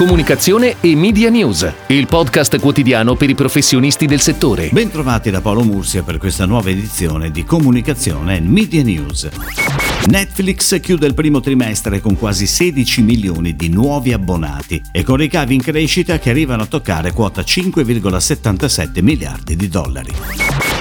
Comunicazione e Media News, il podcast quotidiano per i professionisti del settore. Bentrovati da Paolo Mursia per questa nuova edizione di Comunicazione e Media News. Netflix chiude il primo trimestre con quasi 16 milioni di nuovi abbonati e con ricavi in crescita che arrivano a toccare quota 5,77 miliardi di dollari.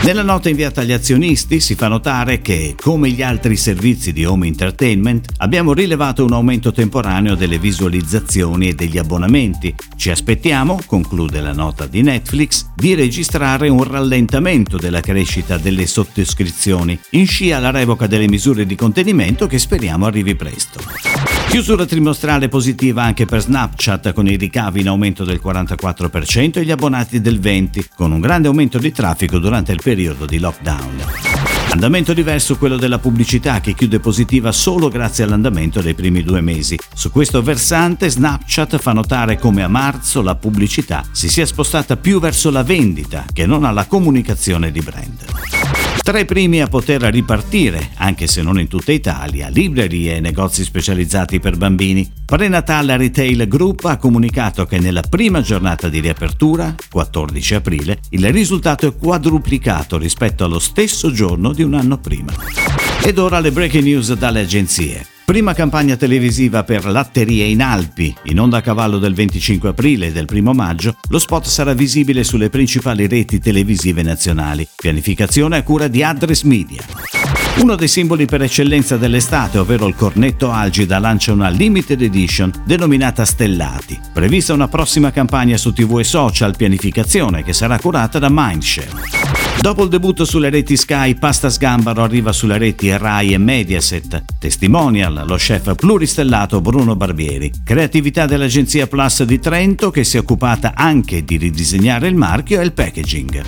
Nella nota inviata agli azionisti si fa notare che, come gli altri servizi di home entertainment, abbiamo rilevato un aumento temporaneo delle visualizzazioni e degli abbonamenti. Ci aspettiamo, conclude la nota di Netflix, di registrare un rallentamento della crescita delle sottoscrizioni, in scia alla revoca delle misure di contenimento che speriamo arrivi presto. Chiusura trimestrale positiva anche per Snapchat con i ricavi in aumento del 44% e gli abbonati del 20%, con un grande aumento di traffico durante il periodo di lockdown. Andamento diverso quello della pubblicità che chiude positiva solo grazie all'andamento dei primi due mesi. Su questo versante Snapchat fa notare come a marzo la pubblicità si sia spostata più verso la vendita che non alla comunicazione di brand. Tra i primi a poter ripartire, anche se non in tutta Italia, librerie e negozi specializzati per bambini. Prenatal Retail Group ha comunicato che nella prima giornata di riapertura, 14 aprile, il risultato è quadruplicato rispetto allo stesso giorno di un anno prima. Ed ora le breaking news dalle agenzie. Prima campagna televisiva per latterie in Alpi, in onda a cavallo del 25 aprile e del 1 maggio, lo spot sarà visibile sulle principali reti televisive nazionali. Pianificazione a cura di Address Media. Uno dei simboli per eccellenza dell'estate, ovvero il cornetto Algida, lancia una limited edition denominata Stellati. Prevista una prossima campagna su TV e social, pianificazione che sarà curata da Mindshare. Dopo il debutto sulle reti Sky, Pasta Sgambaro arriva sulle reti Rai e Mediaset. Testimonial, lo chef pluristellato Bruno Barbieri. Creatività dell'agenzia Plus di Trento che si è occupata anche di ridisegnare il marchio e il packaging.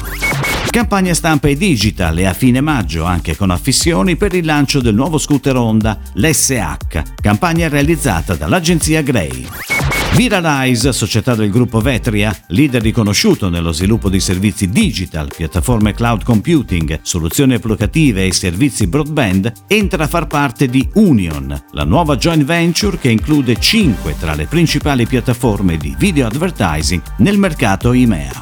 Campagna stampa e digital e a fine maggio anche con affissioni per il lancio del nuovo scooter Honda, l'SH. Campagna realizzata dall'agenzia Grey. Viralize, società del gruppo Vetria, leader riconosciuto nello sviluppo di servizi digital, piattaforme cloud computing, soluzioni applicative e servizi broadband, entra a far parte di Union, la nuova joint venture che include 5 tra le principali piattaforme di video advertising nel mercato IMEA.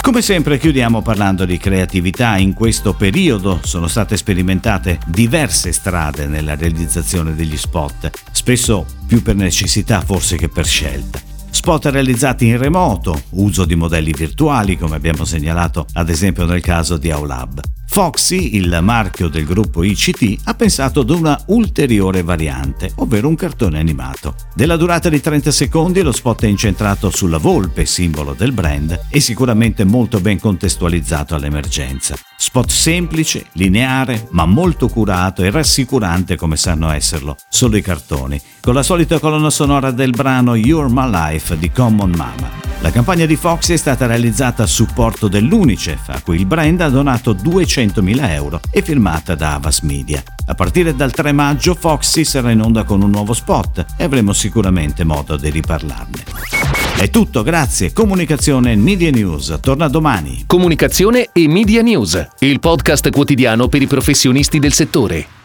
Come sempre chiudiamo parlando di creatività. In questo periodo sono state sperimentate diverse strade nella realizzazione degli spot, spesso più per necessità forse che per scelta. Spot realizzati in remoto, uso di modelli virtuali come abbiamo segnalato ad esempio nel caso di Aulab. Foxy, il marchio del gruppo ICT, ha pensato ad una ulteriore variante, ovvero un cartone animato. Della durata di 30 secondi lo spot è incentrato sulla volpe, simbolo del brand, e sicuramente molto ben contestualizzato all'emergenza. Spot semplice, lineare, ma molto curato e rassicurante come sanno esserlo solo i cartoni, con la solita colonna sonora del brano You're My Life di Common Mama. La campagna di Fox è stata realizzata a supporto dell'Unicef, a cui il brand ha donato 200.000 euro e firmata da Avas Media. A partire dal 3 maggio Foxy sarà in onda con un nuovo spot e avremo sicuramente modo di riparlarne. È tutto, grazie. Comunicazione e Media News torna domani. Comunicazione e Media News, il podcast quotidiano per i professionisti del settore.